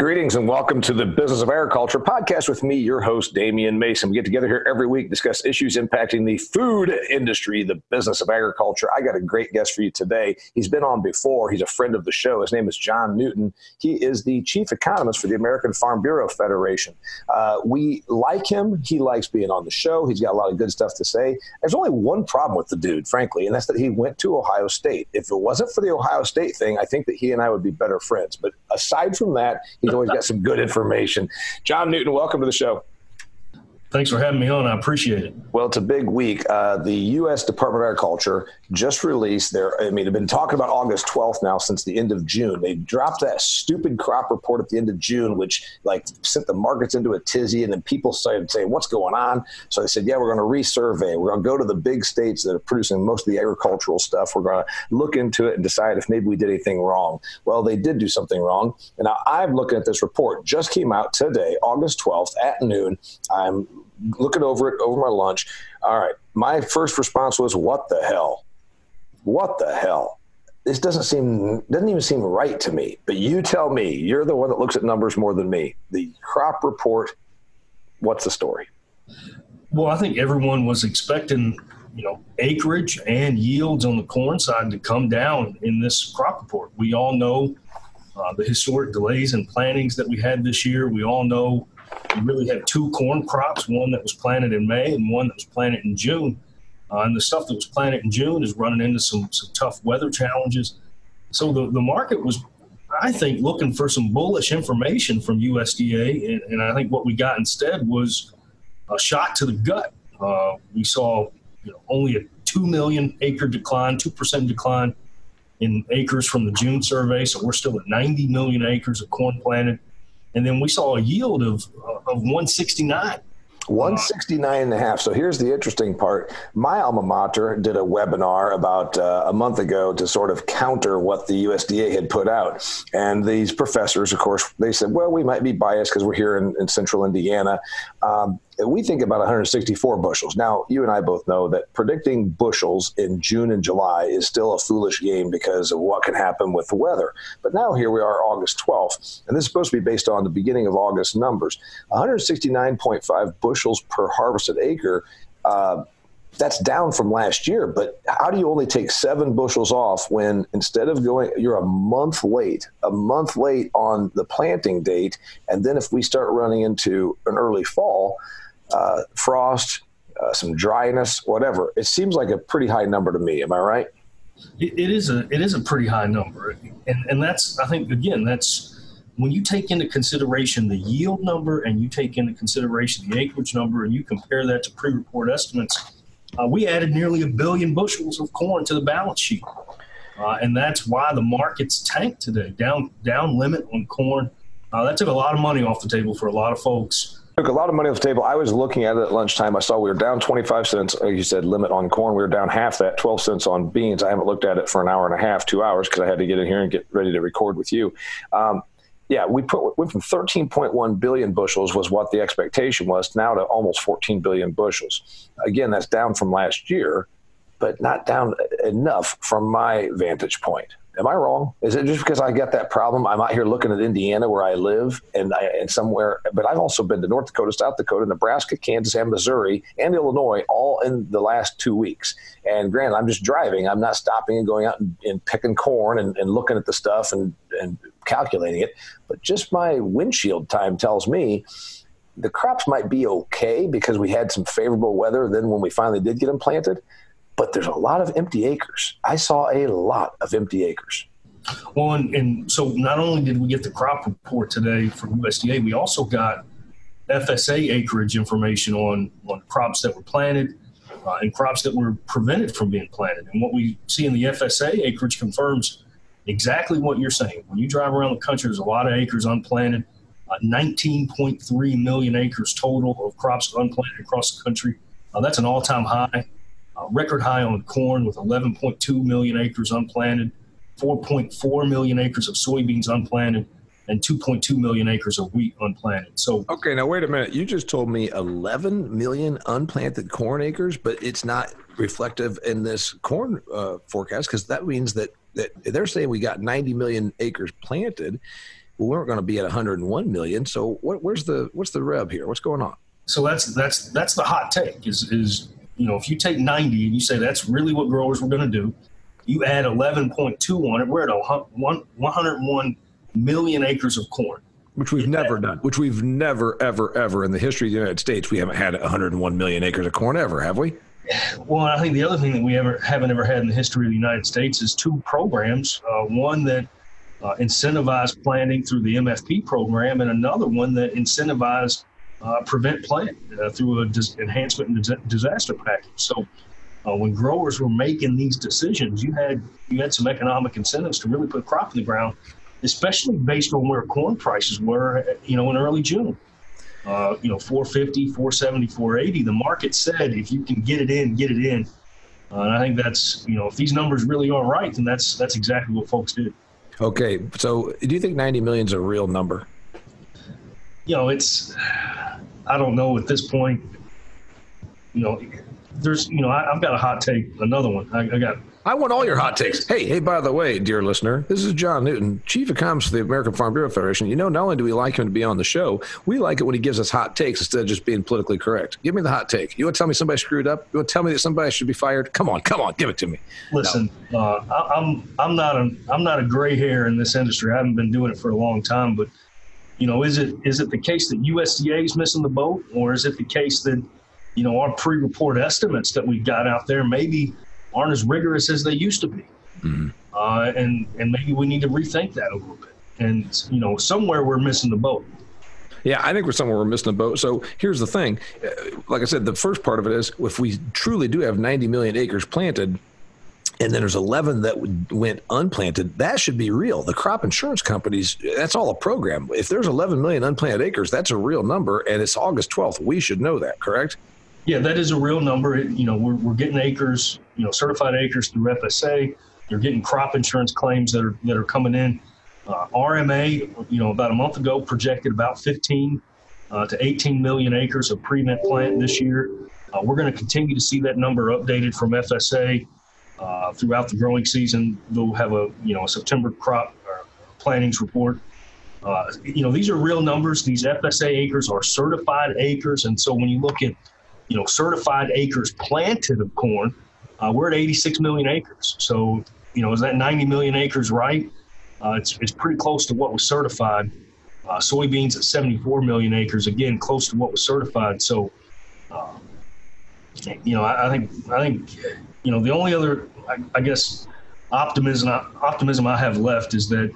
Greetings and welcome to the Business of Agriculture podcast with me, your host, Damian Mason. We get together here every week, discuss issues impacting the food industry, the business of agriculture. I got a great guest for you today. He's been on before, he's a friend of the show. His name is John Newton. He is the chief economist for the American Farm Bureau Federation. Uh, we like him, he likes being on the show. He's got a lot of good stuff to say. There's only one problem with the dude, frankly, and that's that he went to Ohio State. If it wasn't for the Ohio State thing, I think that he and I would be better friends. But aside from that, He's always got some good information. John Newton, welcome to the show. Thanks for having me on. I appreciate it. Well, it's a big week. Uh, the U.S. Department of Agriculture just released their, I mean, they've been talking about August 12th now since the end of June. They dropped that stupid crop report at the end of June, which like sent the markets into a tizzy. And then people started saying, what's going on? So they said, yeah, we're going to resurvey. We're going to go to the big states that are producing most of the agricultural stuff. We're going to look into it and decide if maybe we did anything wrong. Well, they did do something wrong. And now I'm looking at this report, just came out today, August 12th at noon. I'm looking over it over my lunch. All right, my first response was, "What the hell? What the hell?" This doesn't seem doesn't even seem right to me. But you tell me. You're the one that looks at numbers more than me. The crop report. What's the story? Well, I think everyone was expecting, you know, acreage and yields on the corn side to come down in this crop report. We all know uh, the historic delays and plantings that we had this year. We all know we really had two corn crops, one that was planted in May and one that was planted in June. Uh, and the stuff that was planted in June is running into some, some tough weather challenges. So the, the market was, I think, looking for some bullish information from USDA. And, and I think what we got instead was a shot to the gut. Uh, we saw you know, only a 2 million acre decline, 2% decline in acres from the June survey. So we're still at 90 million acres of corn planted and then we saw a yield of of 169. 169 and a half. So here's the interesting part. My alma mater did a webinar about uh, a month ago to sort of counter what the USDA had put out. And these professors, of course, they said, well, we might be biased because we're here in, in central Indiana. Um, we think about 164 bushels. Now, you and I both know that predicting bushels in June and July is still a foolish game because of what can happen with the weather. But now here we are, August 12th, and this is supposed to be based on the beginning of August numbers. 169.5 bushels per harvested acre. Uh, that's down from last year. But how do you only take seven bushels off when instead of going, you're a month late, a month late on the planting date, and then if we start running into an early fall, uh, frost, uh, some dryness, whatever. It seems like a pretty high number to me. Am I right? it, it is a it is a pretty high number, and and that's I think again that's when you take into consideration the yield number and you take into consideration the acreage number and you compare that to pre-report estimates, uh, we added nearly a billion bushels of corn to the balance sheet, uh, and that's why the market's tanked today. Down down limit on corn. Uh, that took a lot of money off the table for a lot of folks took a lot of money off the table. I was looking at it at lunchtime. I saw we were down 25 cents. Like you said, limit on corn. We were down half that, 12 cents on beans. I haven't looked at it for an hour and a half, two hours, because I had to get in here and get ready to record with you. Um, yeah, we put went from 13.1 billion bushels was what the expectation was now to almost 14 billion bushels. Again, that's down from last year, but not down enough from my vantage point. Am I wrong? Is it just because I got that problem? I'm out here looking at Indiana where I live and I, and somewhere, but I've also been to North Dakota, South Dakota, Nebraska, Kansas, and Missouri, and Illinois all in the last two weeks. And granted, I'm just driving. I'm not stopping and going out and, and picking corn and, and looking at the stuff and, and calculating it. But just my windshield time tells me the crops might be okay because we had some favorable weather then when we finally did get them planted but there's a lot of empty acres. I saw a lot of empty acres. Well, and, and, so not only did we get the crop report today from USDA, we also got FSA acreage information on, on crops that were planted uh, and crops that were prevented from being planted. And what we see in the FSA acreage confirms exactly what you're saying. When you drive around the country, there's a lot of acres unplanted, uh, 19.3 million acres total of crops unplanted across the country. Uh, that's an all time high uh, record high on corn with 11.2 million acres unplanted, 4.4 million acres of soybeans unplanted, and 2.2 million acres of wheat unplanted. So okay, now wait a minute. You just told me 11 million unplanted corn acres, but it's not reflective in this corn uh, forecast because that means that that they're saying we got 90 million acres planted. well, we weren't going to be at 101 million. So what, where's the what's the rev here? What's going on? So that's that's that's the hot take. Is is you know if you take 90 and you say that's really what growers were going to do, you add 11.2 on it. We're at 101 million acres of corn which we've never done, which we've never, ever, ever in the history of the United States, we haven't had 101 million acres of corn ever, have we? Well, I think the other thing that we ever haven't ever had in the history of the United States is two programs. Uh, one that uh, incentivized planting through the MFP program, and another one that incentivized uh, prevent plant uh, through a dis- enhancement and disaster package. So, uh, when growers were making these decisions, you had you had some economic incentives to really put crop in the ground especially based on where corn prices were, you know, in early June. Uh, you know, 450, 470, 480. The market said if you can get it in, get it in. Uh, and I think that's, you know, if these numbers really are right, then that's that's exactly what folks did. Okay, so do you think 90 million is a real number? You know, it's, I don't know at this point. You know, there's, you know, I, have got a hot take, another one. I, I got I want all your hot takes. Hey, hey, by the way, dear listener, this is John Newton, Chief Economist of the American Farm Bureau Federation. You know, not only do we like him to be on the show, we like it when he gives us hot takes instead of just being politically correct. Give me the hot take. You want to tell me somebody screwed up? You want to tell me that somebody should be fired? Come on, come on, give it to me. Listen, no. uh, I, I'm I'm not a I'm not a gray hair in this industry. I haven't been doing it for a long time, but you know, is it is it the case that USDA is missing the boat, or is it the case that you know our pre-report estimates that we've got out there maybe aren't as rigorous as they used to be? Mm-hmm. Uh, and and maybe we need to rethink that a little bit. And you know, somewhere we're missing the boat. Yeah, I think we're somewhere we're missing the boat. So here's the thing. Uh, like I said, the first part of it is if we truly do have 90 million acres planted, and then there's 11 that went unplanted, that should be real. The crop insurance companies, that's all a program. If there's 11 million unplanted acres, that's a real number, and it's August 12th. We should know that, correct? Yeah, that is a real number. You know, we're, we're getting acres, you know, certified acres through FSA. You're getting crop insurance claims that are that are coming in. Uh, RMA, you know, about a month ago projected about 15 uh, to 18 million acres of prevent plant this year. Uh, we're going to continue to see that number updated from FSA uh, throughout the growing season. They'll have a you know a September crop plantings report. Uh, you know, these are real numbers. These FSA acres are certified acres, and so when you look at you know, certified acres planted of corn, uh, we're at 86 million acres. So, you know, is that 90 million acres right? Uh, it's, it's pretty close to what was certified. Uh, soybeans at 74 million acres, again, close to what was certified. So, uh, you know, I, I, think, I think, you know, the only other, I, I guess, optimism, optimism I have left is that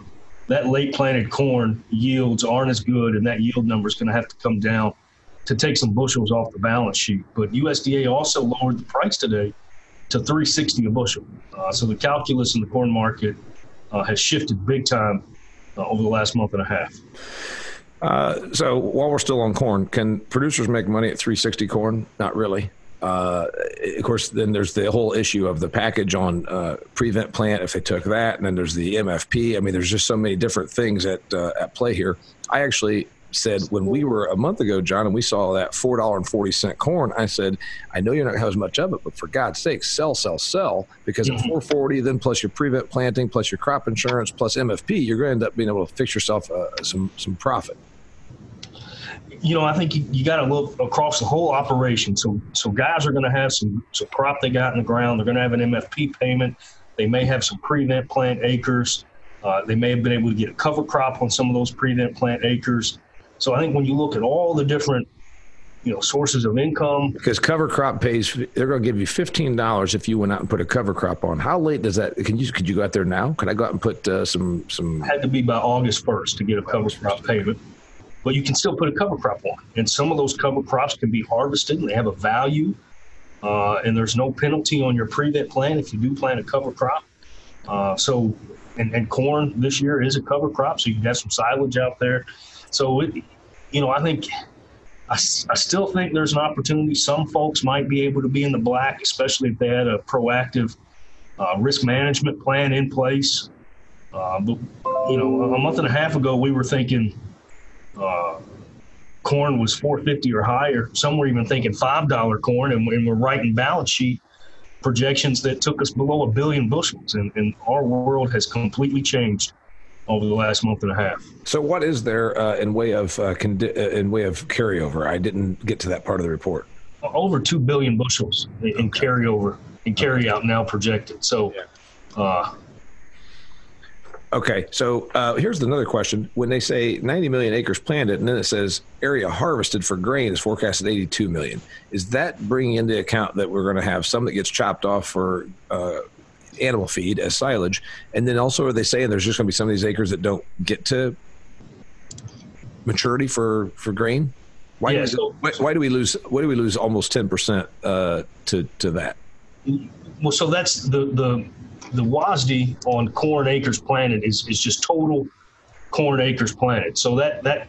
that late planted corn yields aren't as good, and that yield number is going to have to come down to take some bushels off the balance sheet. But USDA also lowered the price today to 360 a bushel. Uh, so the calculus in the corn market uh, has shifted big time uh, over the last month and a half. Uh, so while we're still on corn, can producers make money at 360 corn? Not really. Uh, of course, then there's the whole issue of the package on uh, prevent plant if they took that, and then there's the MFP. I mean, there's just so many different things at at play here. I actually said when we were a month ago, John, and we saw that four dollar and forty cent corn. I said, I know you're not going to have as much of it, but for God's sake, sell, sell, sell, because at four forty, then plus your prevent planting, plus your crop insurance, plus MFP, you're going to end up being able to fix yourself uh, some some profit. You know, I think you, you got to look across the whole operation. So, so guys are going to have some some crop they got in the ground. They're going to have an MFP payment. They may have some prevent plant acres. Uh, they may have been able to get a cover crop on some of those prevent plant acres. So I think when you look at all the different you know sources of income because cover crop pays they're going to give you $15 if you went out and put a cover crop on how late does that can you could you go out there now could i go out and put uh, some some had to be by august 1st to get a cover crop payment but you can still put a cover crop on and some of those cover crops can be harvested and they have a value uh, and there's no penalty on your prevent plan if you do plant a cover crop uh, so and, and corn this year is a cover crop so you have some silage out there so, it, you know, I think I, I still think there's an opportunity. Some folks might be able to be in the black, especially if they had a proactive uh, risk management plan in place. Uh, but you know, a month and a half ago, we were thinking uh, corn was 450 or higher. Some were even thinking five dollar corn, and, and, we're writing balance sheet projections that took us below a billion bushels. And, and our world has completely changed over the last month and a half. So, what is there uh, in way of uh, condi- uh, in way of carryover? I didn't get to that part of the report. Over two billion bushels in, okay. carryover and carry out now projected. So, uh, Okay, so uh, here's another question. When they say 90 million acres planted, and then it says area harvested for grain is forecasted 82 million, is that bringing into account that we're going to have some that gets chopped off for uh, animal feed as silage, and then also are they saying there's just going to be some of these acres that don't get to maturity for for grain? Why, yeah, do, we, so, why, why, do we lose? Why do we lose almost 10 percent uh, to to that? Well, so that's the the the WASDE on corn acres planted is, is just total corn acres planted. So that that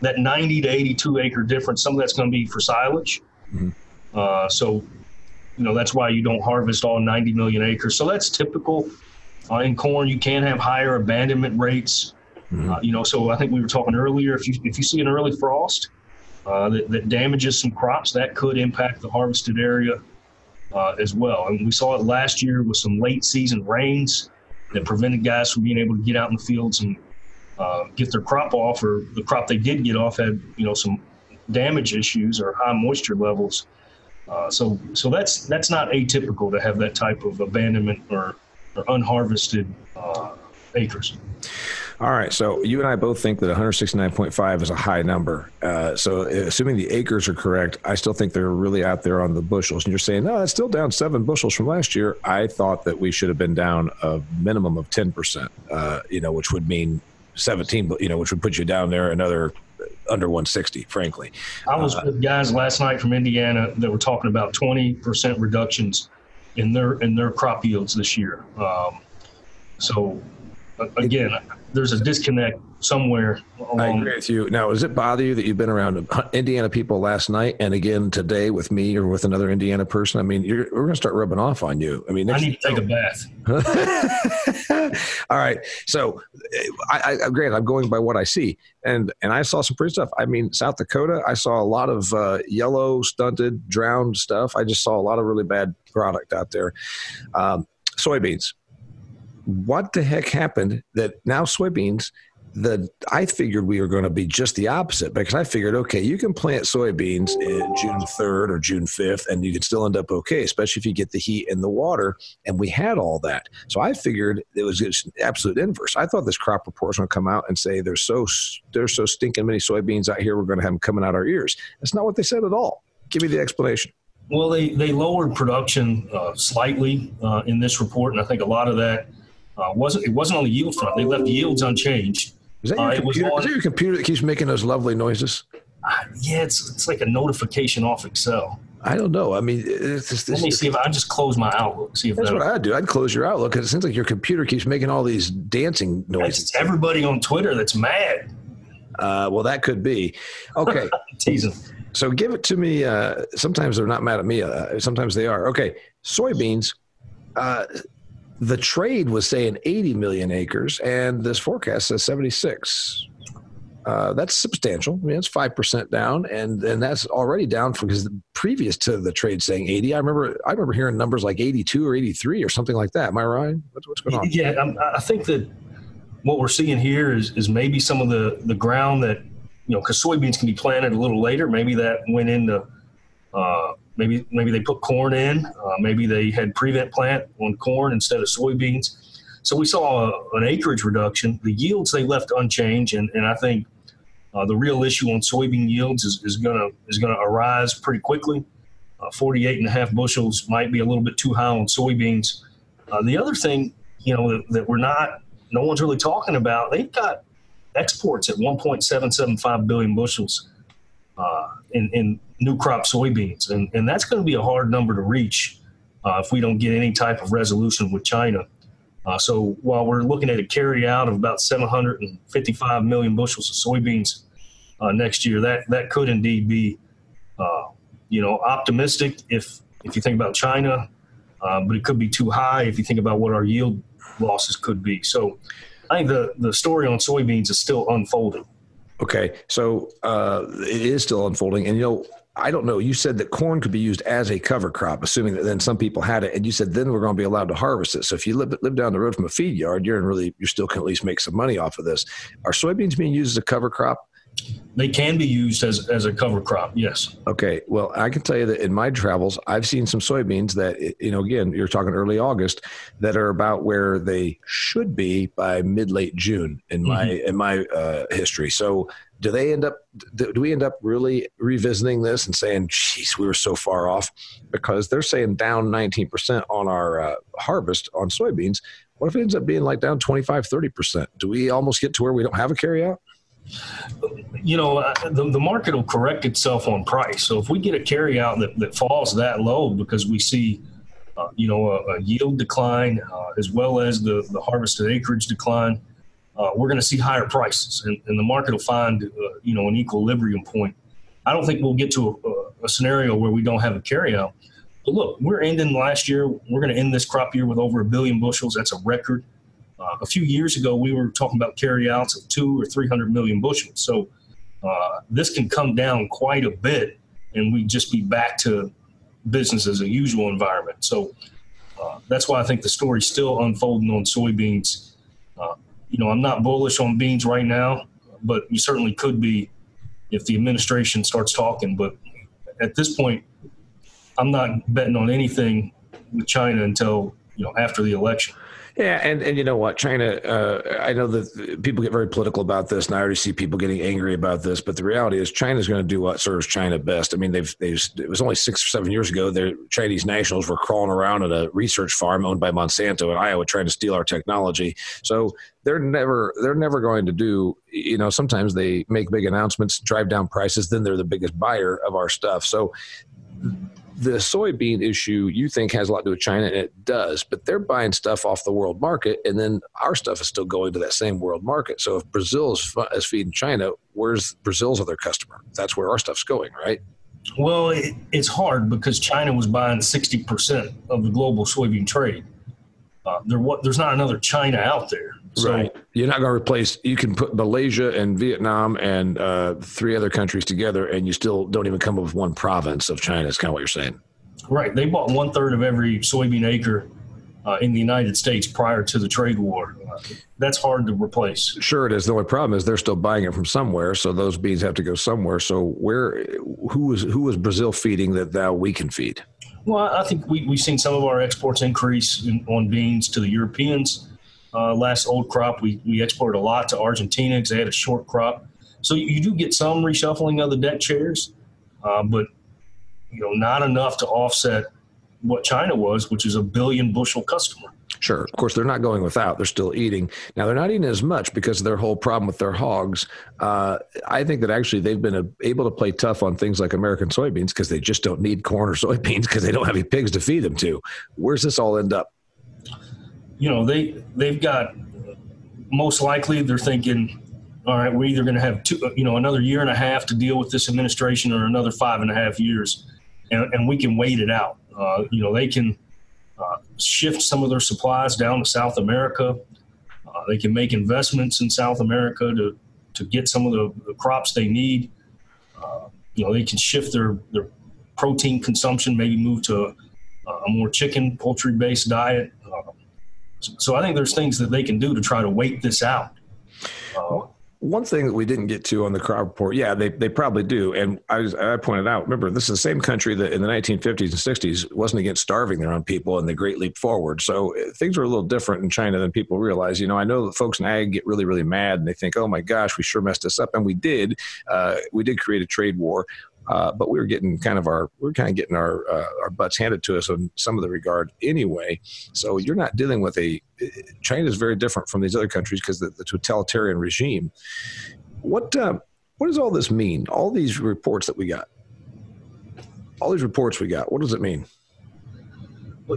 that 90 to 82 acre difference, some of that's going to be for silage. Mm-hmm. Uh, so, you know, that's why you don't harvest all 90 million acres. So that's typical. Uh, in corn, you can have higher abandonment rates. Mm-hmm. Uh, you know, so I think we were talking earlier. If you if you see an early frost uh, that, that damages some crops, that could impact the harvested area uh, as well. And we saw it last year with some late season rains that prevented guys from being able to get out in the fields and uh, get their crop off, or the crop they did get off had you know some damage issues or high moisture levels. Uh, so so that's that's not atypical to have that type of abandonment or, or unharvested uh, acres. All right. So you and I both think that 169.5 is a high number. Uh, so assuming the acres are correct, I still think they're really out there on the bushels. And you're saying, no, it's still down seven bushels from last year. I thought that we should have been down a minimum of 10%, uh, you know, which would mean 17, you know, which would put you down there another under 160, frankly. I was uh, with guys last night from Indiana that were talking about 20% reductions in their in their crop yields this year. Um, so again, there's a disconnect somewhere. I agree with you. Now, does it bother you that you've been around Indiana people last night and again today with me or with another Indiana person? I mean, we're going to start rubbing off on you. I mean, I need to take a bath. All right. So, I, I granted, I'm going by what I see, and and I saw some pretty stuff. I mean, South Dakota, I saw a lot of uh, yellow, stunted, drowned stuff. I just saw a lot of really bad product out there. Um, soybeans what the heck happened that now soybeans the I figured we were going to be just the opposite because I figured, okay, you can plant soybeans June 3rd or June 5th and you can still end up okay, especially if you get the heat and the water. And we had all that. So I figured it was just absolute inverse. I thought this crop report was going to come out and say there's so there's so stinking many soybeans out here, we're going to have them coming out our ears. That's not what they said at all. Give me the explanation. Well, they, they lowered production uh, slightly uh, in this report, and I think a lot of that – uh, wasn't it wasn't on the yield front. They left yields unchanged. Is that, your, uh, computer, on, is that your computer that keeps making those lovely noises? Uh, yeah, it's it's like a notification off Excel. I don't know. I mean, it's just, let me see if I just close my Outlook. See if that's what I'd do. I'd close your Outlook because it seems like your computer keeps making all these dancing noises. It's everybody on Twitter that's mad. Uh, well, that could be. Okay, teasing. So give it to me. Uh, sometimes they're not mad at me. Uh, sometimes they are. Okay, soybeans. The trade was saying 80 million acres, and this forecast says 76. Uh, that's substantial. I mean, it's five percent down, and and that's already down from because previous to the trade saying 80. I remember I remember hearing numbers like 82 or 83 or something like that. Am I right? What's, what's going on? Yeah, I'm, i think that what we're seeing here is is maybe some of the the ground that you know because soybeans can be planted a little later. Maybe that went into uh, Maybe maybe they put corn in. Uh, maybe they had prevent plant on corn instead of soybeans. So we saw a, an acreage reduction. The yields they left unchanged, and, and I think uh, the real issue on soybean yields is, is gonna is gonna arise pretty quickly. Uh, 48 and a half bushels might be a little bit too high on soybeans. Uh, the other thing, you know, that, that, we're not, no one's really talking about, they've got exports at 1.775 billion bushels uh, new crop soybeans. And, and that's going to be a hard number to reach uh, if we don't get any type of resolution with China. Uh, so while we're looking at a carry out of about 755 million bushels of soybeans uh, next year, that, that could indeed be, uh, you know, optimistic if, if you think about China, uh, but it could be too high if you think about what our yield losses could be. So I think the, the story on soybeans is still unfolding. Okay, so uh, it is still unfolding, and you know I don't know. You said that corn could be used as a cover crop, assuming that then some people had it, and you said then we're going to be allowed to harvest it. So if you live live down the road from a feed yard, you're in really you still can at least make some money off of this. Are soybeans being used as a cover crop? They can be used as, as a cover crop, yes. Okay. Well, I can tell you that in my travels, I've seen some soybeans that, you know, again, you're talking early August, that are about where they should be by mid late June in my mm-hmm. in my uh, history. So, do they end up? Do we end up really revisiting this and saying, "Geez, we were so far off," because they're saying down 19% on our uh, harvest on soybeans. What if it ends up being like down 25, 30%? Do we almost get to where we don't have a carryout? you know, uh, the, the market will correct itself on price. So if we get a carryout that, that falls that low because we see, uh, you know, a, a yield decline uh, as well as the, the harvested acreage decline, uh, we're going to see higher prices and, and, the market will find, uh, you know, an equilibrium point. I don't think we'll get to a, a scenario where we don't have a carryout. But look, we're ending last year. We're going to end this crop year with over a billion bushels. That's a record. Uh, a few years ago, we were talking about carryouts of two or 300 million bushels. So uh, this can come down quite a bit, and we just be back to business as a usual environment. So uh, that's why I think the story's still unfolding on soybeans. You know, I'm not bullish on beans right now, but you certainly could be if the administration starts talking. But at this point, I'm not betting on anything with China until you know after the election. Yeah, and, and you know what, China. Uh, I know that people get very political about this, and I already see people getting angry about this. But the reality is, China's going to do what serves China best. I mean, they've they've it was only six or seven years ago. Their Chinese nationals were crawling around at a research farm owned by Monsanto in Iowa, trying to steal our technology. So they're never they're never going to do. You know, sometimes they make big announcements, drive down prices, then they're the biggest buyer of our stuff. So the soybean issue you think has a lot to do with China, and it does, but they're buying stuff off the world market, and then our stuff is still going to that same world market. So if Brazil is, is feeding China, where's Brazil's other customer? That's where our stuff's going, right? Well, it, it's hard because China was buying 60% of the global soybean trade. Uh, there, there's not another China out there. So, right. You're not going to replace. You can put Malaysia and Vietnam and uh, three other countries together, and you still don't even come up with one province of China. Is kind of what you're saying. Right. They bought one third of every soybean acre uh, in the United States prior to the trade war. Uh, that's hard to replace. Sure, it is. The only problem is they're still buying it from somewhere, so those beans have to go somewhere. So where, who is who is Brazil feeding that now we can feed? Well, I think we, we've seen some of our exports increase in, on beans to the Europeans. Uh, last old crop, we, we exported a lot to Argentina because they had a short crop. So you, you do get some reshuffling of the deck chairs, uh, but you know not enough to offset what China was, which is a billion bushel customer. Sure. Of course, they're not going without. They're still eating. Now, they're not eating as much because of their whole problem with their hogs. Uh, I think that actually they've been able to play tough on things like American soybeans because they just don't need corn or soybeans because they don't have any pigs to feed them to. Where's this all end up? You know they they've got most likely they're thinking all right we're either going to have two you know another year and a half to deal with this administration or another five and a half years. And, and we can wait it out. Uh, you know they can uh, shift some of their supplies down to south america. Uh, they can make investments in south america to to get some of the, the crops they need. Uh, you know they can shift their their protein consumption maybe move to a, a more chicken poultry based diet so I think there's things that they can do to try to wait this out. Uh, one thing that we didn't get to on the crop report, yeah, they, they probably do. And I, was, I pointed out, remember, this is the same country that in the 1950s and 60s wasn't against starving their own people and the Great Leap Forward. So uh, things were a little different in China than people realize. You know, I know that folks in ag get really, really mad and they think, oh my gosh, we sure messed this up. And we did. Uh, we did create a trade war. Uh, but we were getting kind of our we are kind of getting our uh, our butts handed to us in some of the regard anyway. So you're not dealing with a China is very different from these other countries because the, the, totalitarian regime. What uh, what does all this mean? All these reports that we got, all these reports we got. What does it mean?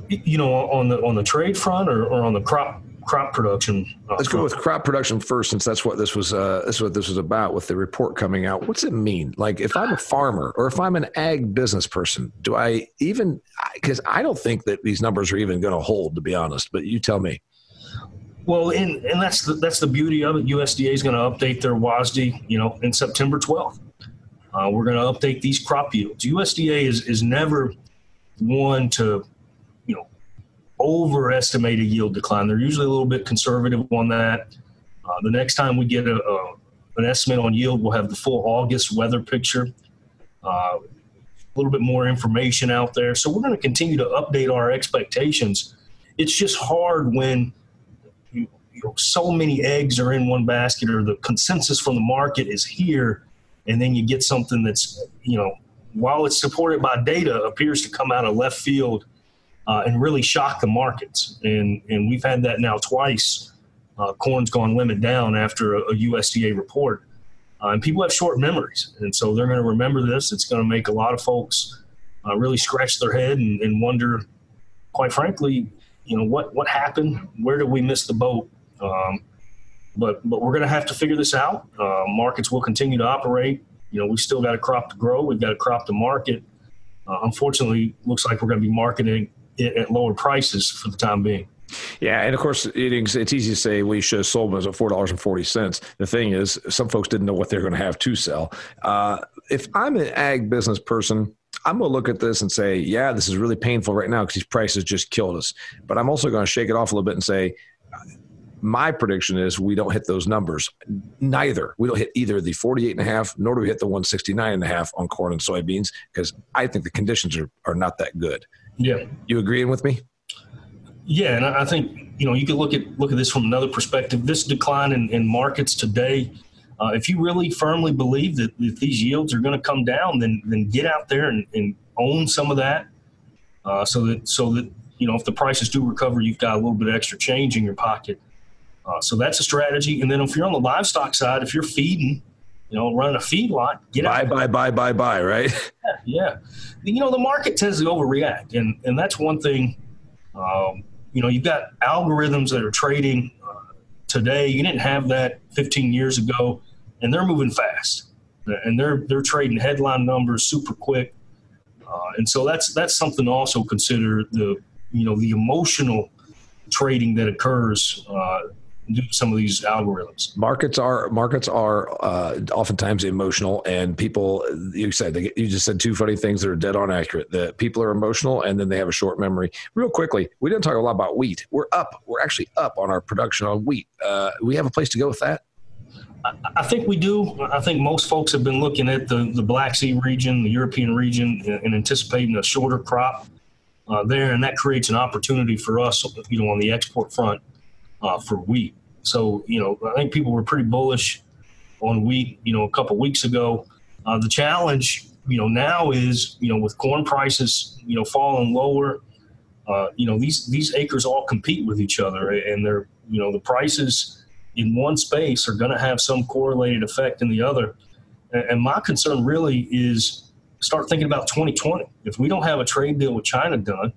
You know, on the on the trade front or, or on the crop crop production. Uh, Let's go with crop production first, since that's what this was. Uh, this is what this was about with the report coming out. What's it mean? Like, if I'm a farmer or if I'm an ag business person, do I even? Because I don't think that these numbers are even going to hold, to be honest. But you tell me. Well, and and that's the that's the beauty of it. USDA is going to update their WASDE, you know, in September 12th. Uh, we're going to update these crop yields. USDA is, is never one to, overestimate a yield decline. They're usually a little bit conservative on that. Uh, the next time we get a, a, an estimate on yield, we'll have the full August weather picture. Uh, a little bit more information out there. So we're going to continue to update our expectations. It's just hard when you, you know, so many eggs are in one basket or the consensus from the market is here and then you get something that's you know while it's supported by data appears to come out of left field uh, and really shock the markets and and we've had that now twice uh, corn's gone limit down after a, a usda report uh, and people have short memories and so they're going to remember this it's going to make a lot of folks uh, really scratch their head and, and wonder quite frankly you know what what happened where did we miss the boat um, but but we're going to have to figure this out. Uh, markets will continue to operate. You know, we've still got a crop to grow. We've got a crop to market. Uh, unfortunately, looks like we're going to be marketing at lower prices for the time being. Yeah, and of course, it's easy to say we should have sold them at four dollars and forty cents. The thing is, some folks didn't know what they're going to have to sell. Uh, if I'm an ag business person, I'm going to look at this and say, yeah, this is really painful right now because these prices just killed us. But I'm also going to shake it off a little bit and say, my prediction is we don't hit those numbers. Neither. We don't hit either the 48 and a half, nor do we hit the 169 and a half on corn and soybeans because I think the conditions are, are not that good. Yeah. You agreeing with me? Yeah, and I think you know you could look at look at this from another perspective. This decline in, in markets today, uh, if you really firmly believe that, that these yields are going to come down, then then get out there and, and own some of that, uh, so that so that you know if the prices do recover, you've got a little bit extra change in your pocket. Uh, so that's a strategy. And then if you're on the livestock side, if you're feeding, you know, running a feed lot, get buy, out. Buy, buy, buy, buy, right? Yeah, yeah. You know, the market tends to overreact. And, and that's one thing, um, you know, you've got algorithms that are trading uh, today. You didn't have that 15 years ago, and they're moving fast. And they're, they're trading headline numbers super quick. Uh, and so that's, that's something to also consider the, you know, the emotional trading that occurs uh, do some of these algorithms. Markets are markets are uh, oftentimes emotional, and people. You said you just said two funny things that are dead on accurate. That people are emotional, and then they have a short memory. Real quickly, we didn't talk a lot about wheat. We're up. We're actually up on our production on wheat. Uh, we have a place to go with that. I think we do. I think most folks have been looking at the, the Black Sea region, the European region, and anticipating a shorter crop uh, there, and that creates an opportunity for us, you know, on the export front uh, for wheat. So, you know, I think people were pretty bullish on wheat, you know, a couple weeks ago. Uh, the challenge, you know, now is, you know, with corn prices, you know, falling lower, uh, you know, these these acres all compete with each other, and they're, you know, the prices in one space are going to have some correlated effect in the other. And, and my concern really is start thinking about 2020. If we don't have a trade deal with China done,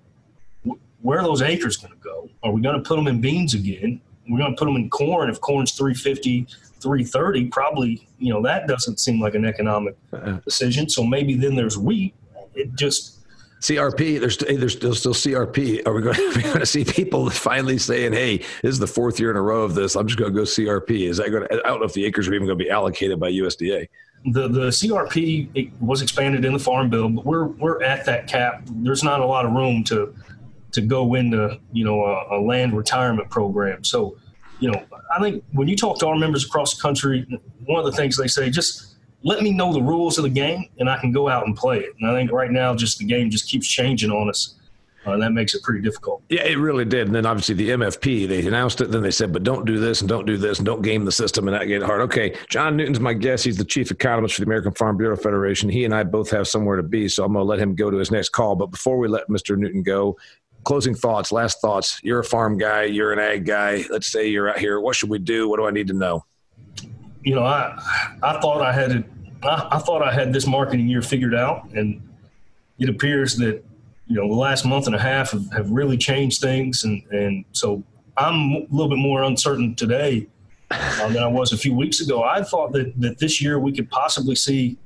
where are those acres going to go? Are we going to put them in beans again? We're going to put them in corn. If corn's 350, 330, probably, you know, that doesn't seem like an economic uh-uh. decision. So maybe then there's wheat. It just, CRP, there's there's still, still CRP. Are we going, are we going to see people finally saying, "Hey, this is the fourth year in a row of this. I'm just going to go CRP"? Is that going to? I don't know if the acres are even going to be allocated by USDA the the CRP was expanded in the farm bill, but we're we're at that cap. There's not a lot of room to to go into you know a, a, land retirement program. So, you know, I think when you talk to our members across the country, one of the things they say just let me know the rules of the game, and I can go out and play it. And I think right now, just the game just keeps changing on us. Uh, that makes it pretty difficult. Yeah, it really did. And then obviously the MFP, they announced it. Then they said, but don't do this and don't do this and don't game the system and that get hard. Okay, John Newton's my guest. He's the chief economist for the American Farm Bureau Federation. He and I both have somewhere to be, so I'm going to let him go to his next call. But before we let Mr. Newton go, closing thoughts, last thoughts. You're a farm guy. You're an ag guy. Let's say you're out here. What should we do? What do I need to know? You know, I I thought I had it. I, I thought I had this marketing year figured out, and it appears that you know, the last month and a half have, have really changed things. And, and so I'm a little bit more uncertain today uh, than I was a few weeks ago. I thought that, that this year we could possibly see,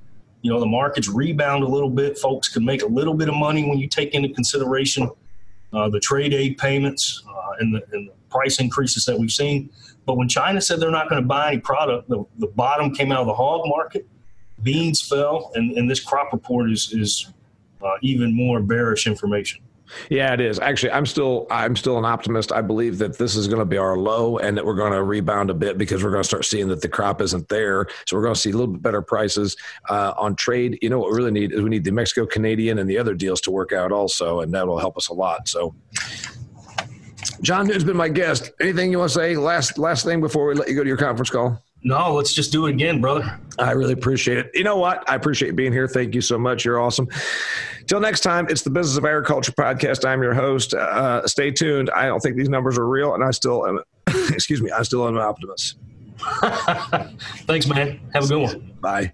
you know, the markets rebound a little bit. Folks could make a little bit of money when you take into consideration uh, the trade aid payments uh, and, the, and the price increases that we've seen. But when China said they're not going to buy any product, the, the bottom came out of the hog market. beans fell, and, and this crop report is is uh, even more bearish information. Yeah, it is. Actually, I'm still I'm still an optimist. I believe that this is going to be our low and that we're going to rebound a bit because we're going to start seeing that the crop isn't there. So we're going to see a little bit better prices uh, on trade. You know what we really need is we need the Mexico Canadian and the other deals to work out also, and that will help us a lot. So. John Newton's been my guest. Anything you want to say? Last last thing before we let you go to your conference call. No, let's just do it again, brother. I really appreciate it. You know what? I appreciate being here. Thank you so much. You're awesome. Till next time, it's the Business of Agriculture podcast. I'm your host. Uh, stay tuned. I don't think these numbers are real, and I still am. excuse me. I still am an optimist. Thanks, man. Have a good one. Bye.